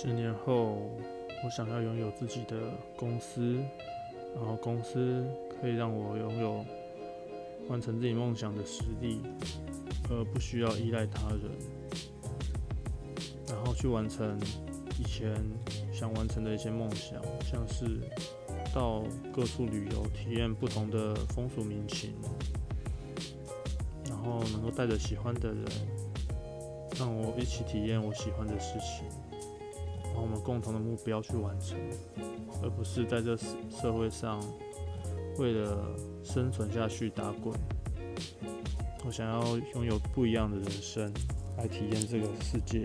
十年后，我想要拥有自己的公司，然后公司可以让我拥有完成自己梦想的实力，而不需要依赖他人，然后去完成以前想完成的一些梦想，像是到各处旅游，体验不同的风俗民情，然后能够带着喜欢的人，让我一起体验我喜欢的事情。我们共同的目标去完成，而不是在这社会上为了生存下去打滚。我想要拥有不一样的人生，来体验这个世界。